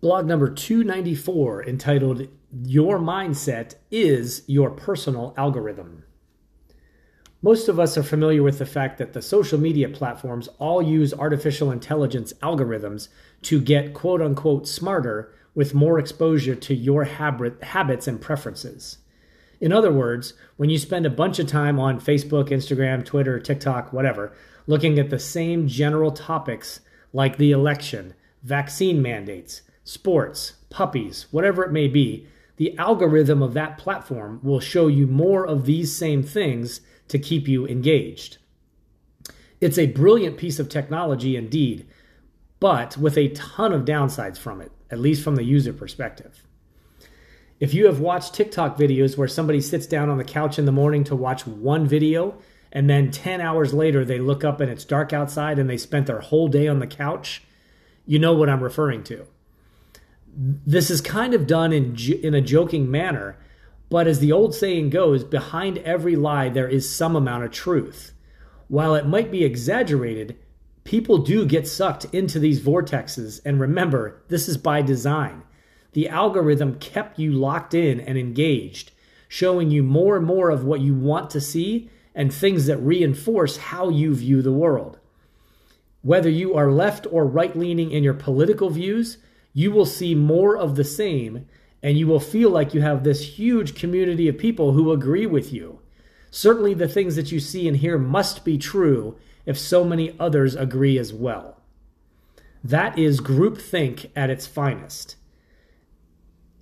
blog number 294 entitled Your Mindset is Your Personal Algorithm. Most of us are familiar with the fact that the social media platforms all use artificial intelligence algorithms to get quote unquote smarter with more exposure to your habit, habits and preferences. In other words, when you spend a bunch of time on Facebook, Instagram, Twitter, TikTok, whatever, looking at the same general topics like the election, vaccine mandates, sports, puppies, whatever it may be, the algorithm of that platform will show you more of these same things to keep you engaged. It's a brilliant piece of technology indeed, but with a ton of downsides from it, at least from the user perspective. If you have watched TikTok videos where somebody sits down on the couch in the morning to watch one video, and then 10 hours later they look up and it's dark outside and they spent their whole day on the couch, you know what I'm referring to. This is kind of done in, in a joking manner, but as the old saying goes, behind every lie, there is some amount of truth. While it might be exaggerated, people do get sucked into these vortexes. And remember, this is by design. The algorithm kept you locked in and engaged, showing you more and more of what you want to see and things that reinforce how you view the world. Whether you are left or right leaning in your political views, you will see more of the same and you will feel like you have this huge community of people who agree with you. Certainly, the things that you see and hear must be true if so many others agree as well. That is groupthink at its finest.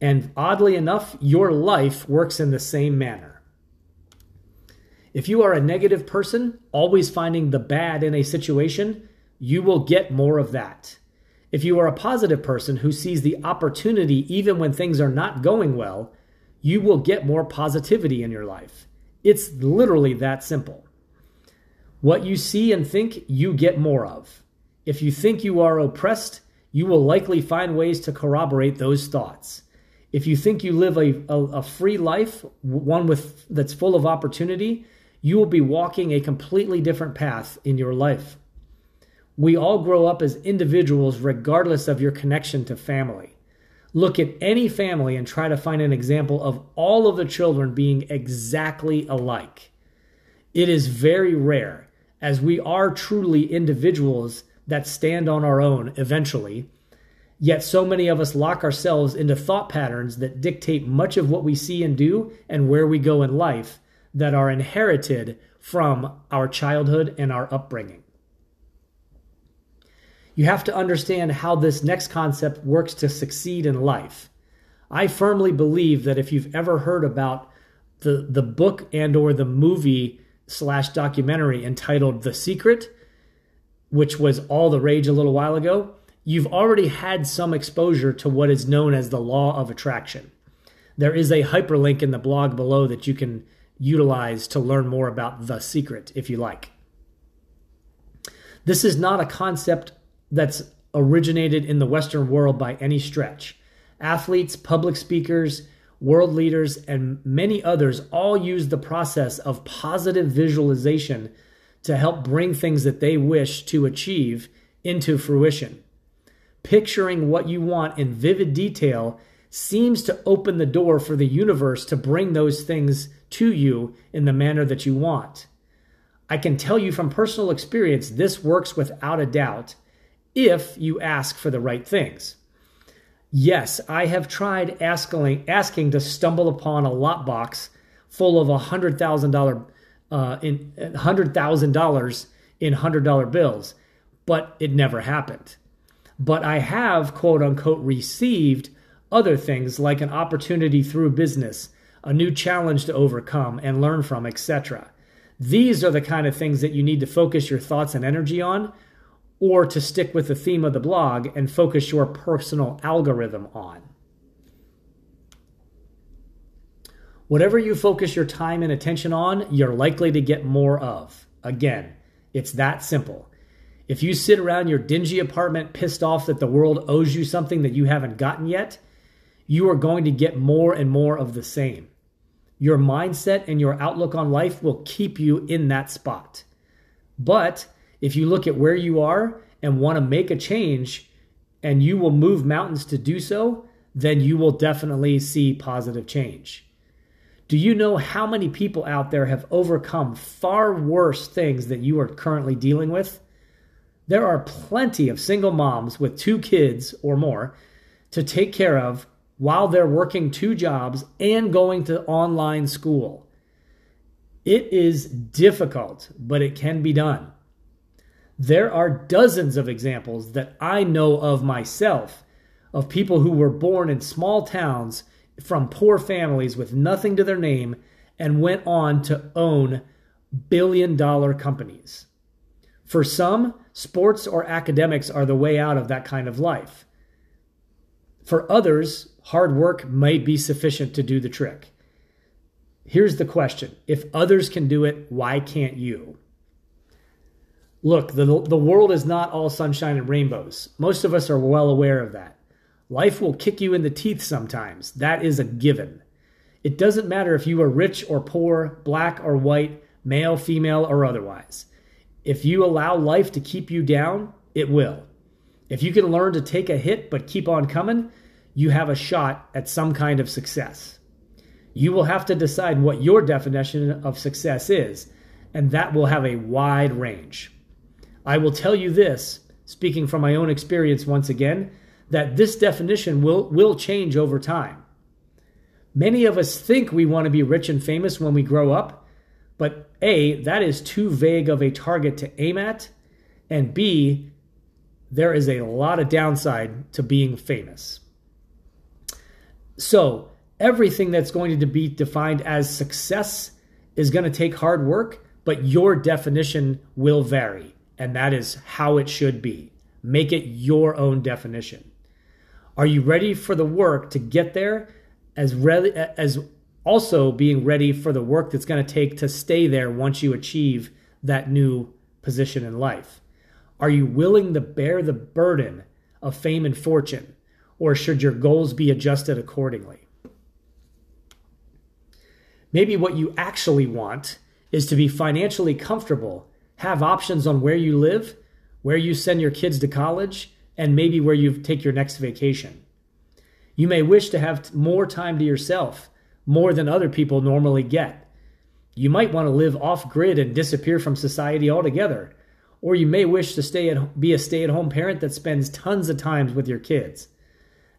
And oddly enough, your life works in the same manner. If you are a negative person, always finding the bad in a situation, you will get more of that. If you are a positive person who sees the opportunity even when things are not going well, you will get more positivity in your life. It's literally that simple. What you see and think, you get more of. If you think you are oppressed, you will likely find ways to corroborate those thoughts. If you think you live a, a, a, free life, one with that's full of opportunity, you will be walking a completely different path in your life. We all grow up as individuals regardless of your connection to family. Look at any family and try to find an example of all of the children being exactly alike. It is very rare, as we are truly individuals that stand on our own eventually. Yet, so many of us lock ourselves into thought patterns that dictate much of what we see and do and where we go in life that are inherited from our childhood and our upbringing. You have to understand how this next concept works to succeed in life. I firmly believe that if you've ever heard about the, the book and or the movie slash documentary entitled The Secret, which was all the rage a little while ago, you've already had some exposure to what is known as the law of attraction. There is a hyperlink in the blog below that you can utilize to learn more about The Secret if you like. This is not a concept that's originated in the Western world by any stretch. Athletes, public speakers, world leaders, and many others all use the process of positive visualization to help bring things that they wish to achieve into fruition. Picturing what you want in vivid detail seems to open the door for the universe to bring those things to you in the manner that you want. I can tell you from personal experience, this works without a doubt if you ask for the right things. Yes, I have tried asking, asking to stumble upon a lot box full of a hundred thousand dollar uh, in hundred thousand dollars in hundred dollar bills, but it never happened. But I have quote unquote received other things like an opportunity through business, a new challenge to overcome and learn from, etc. These are the kind of things that you need to focus your thoughts and energy on or to stick with the theme of the blog and focus your personal algorithm on. Whatever you focus your time and attention on, you're likely to get more of. Again, it's that simple. If you sit around your dingy apartment pissed off that the world owes you something that you haven't gotten yet, you are going to get more and more of the same. Your mindset and your outlook on life will keep you in that spot. But if you look at where you are and want to make a change, and you will move mountains to do so, then you will definitely see positive change. Do you know how many people out there have overcome far worse things that you are currently dealing with? There are plenty of single moms with two kids or more to take care of while they're working two jobs and going to online school. It is difficult, but it can be done. There are dozens of examples that I know of myself of people who were born in small towns from poor families with nothing to their name and went on to own billion dollar companies. For some, sports or academics are the way out of that kind of life. For others, hard work might be sufficient to do the trick. Here's the question if others can do it, why can't you? Look, the, the world is not all sunshine and rainbows. Most of us are well aware of that. Life will kick you in the teeth sometimes. That is a given. It doesn't matter if you are rich or poor, black or white, male, female, or otherwise. If you allow life to keep you down, it will. If you can learn to take a hit but keep on coming, you have a shot at some kind of success. You will have to decide what your definition of success is, and that will have a wide range. I will tell you this, speaking from my own experience once again, that this definition will, will change over time. Many of us think we want to be rich and famous when we grow up, but A, that is too vague of a target to aim at, and B, there is a lot of downside to being famous. So, everything that's going to be defined as success is going to take hard work, but your definition will vary and that is how it should be. Make it your own definition. Are you ready for the work to get there as ready as also being ready for the work that's going to take to stay there once you achieve that new position in life? Are you willing to bear the burden of fame and fortune or should your goals be adjusted accordingly? Maybe what you actually want is to be financially comfortable have options on where you live, where you send your kids to college, and maybe where you take your next vacation. You may wish to have more time to yourself, more than other people normally get. You might want to live off grid and disappear from society altogether. Or you may wish to stay at, be a stay at home parent that spends tons of time with your kids.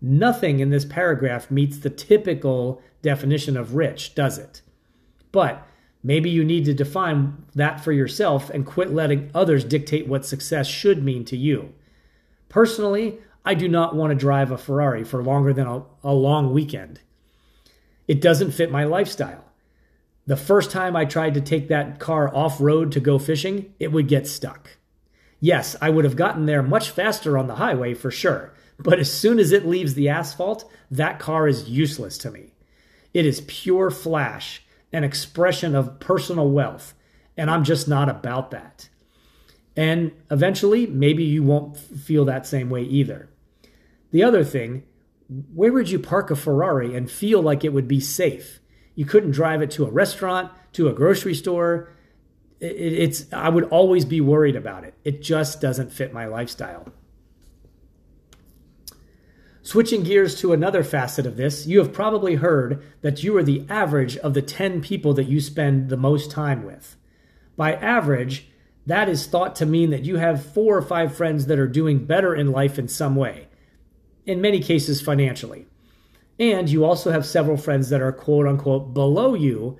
Nothing in this paragraph meets the typical definition of rich, does it? But Maybe you need to define that for yourself and quit letting others dictate what success should mean to you. Personally, I do not want to drive a Ferrari for longer than a, a long weekend. It doesn't fit my lifestyle. The first time I tried to take that car off road to go fishing, it would get stuck. Yes, I would have gotten there much faster on the highway for sure, but as soon as it leaves the asphalt, that car is useless to me. It is pure flash an expression of personal wealth. And I'm just not about that. And eventually, maybe you won't feel that same way either. The other thing, where would you park a Ferrari and feel like it would be safe? You couldn't drive it to a restaurant, to a grocery store. It's I would always be worried about it. It just doesn't fit my lifestyle. Switching gears to another facet of this, you have probably heard that you are the average of the 10 people that you spend the most time with. By average, that is thought to mean that you have four or five friends that are doing better in life in some way, in many cases financially. And you also have several friends that are quote unquote below you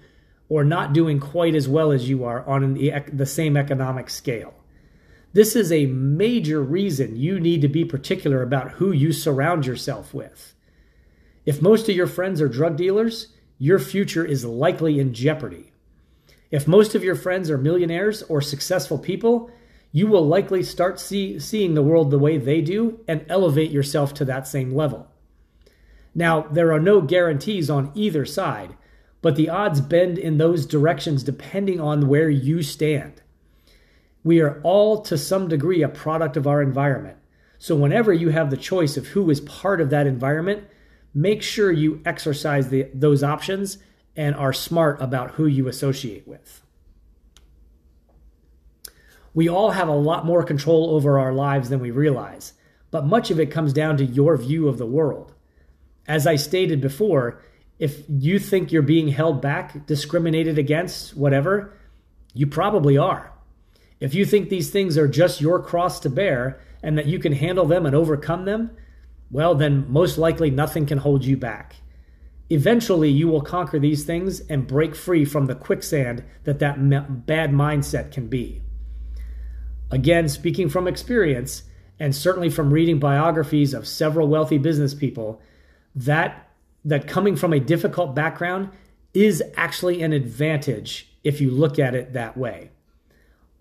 or not doing quite as well as you are on the, the same economic scale. This is a major reason you need to be particular about who you surround yourself with. If most of your friends are drug dealers, your future is likely in jeopardy. If most of your friends are millionaires or successful people, you will likely start see, seeing the world the way they do and elevate yourself to that same level. Now, there are no guarantees on either side, but the odds bend in those directions depending on where you stand. We are all to some degree a product of our environment. So, whenever you have the choice of who is part of that environment, make sure you exercise the, those options and are smart about who you associate with. We all have a lot more control over our lives than we realize, but much of it comes down to your view of the world. As I stated before, if you think you're being held back, discriminated against, whatever, you probably are. If you think these things are just your cross to bear and that you can handle them and overcome them, well, then most likely nothing can hold you back. Eventually, you will conquer these things and break free from the quicksand that that bad mindset can be. Again, speaking from experience, and certainly from reading biographies of several wealthy business people, that that coming from a difficult background is actually an advantage if you look at it that way.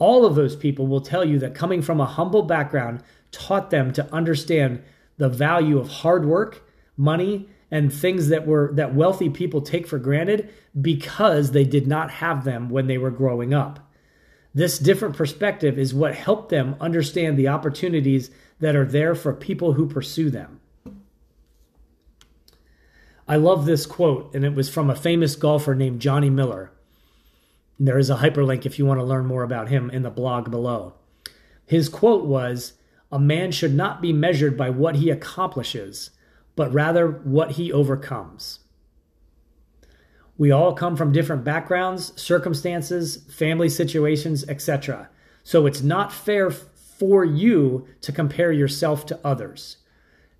All of those people will tell you that coming from a humble background taught them to understand the value of hard work, money, and things that were that wealthy people take for granted because they did not have them when they were growing up. This different perspective is what helped them understand the opportunities that are there for people who pursue them. I love this quote, and it was from a famous golfer named Johnny Miller. There is a hyperlink if you want to learn more about him in the blog below. His quote was A man should not be measured by what he accomplishes, but rather what he overcomes. We all come from different backgrounds, circumstances, family situations, etc. So it's not fair for you to compare yourself to others.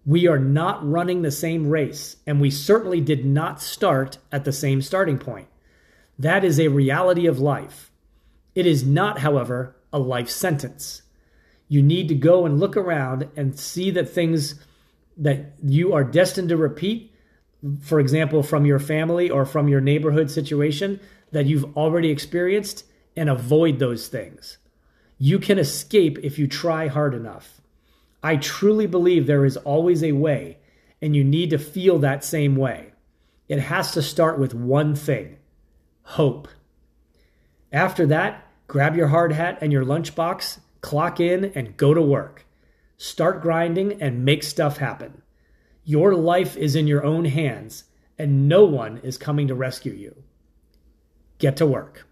We are not running the same race, and we certainly did not start at the same starting point. That is a reality of life. It is not, however, a life sentence. You need to go and look around and see that things that you are destined to repeat, for example, from your family or from your neighborhood situation that you've already experienced, and avoid those things. You can escape if you try hard enough. I truly believe there is always a way, and you need to feel that same way. It has to start with one thing hope. After that, grab your hard hat and your lunchbox, clock in, and go to work. Start grinding and make stuff happen. Your life is in your own hands, and no one is coming to rescue you. Get to work.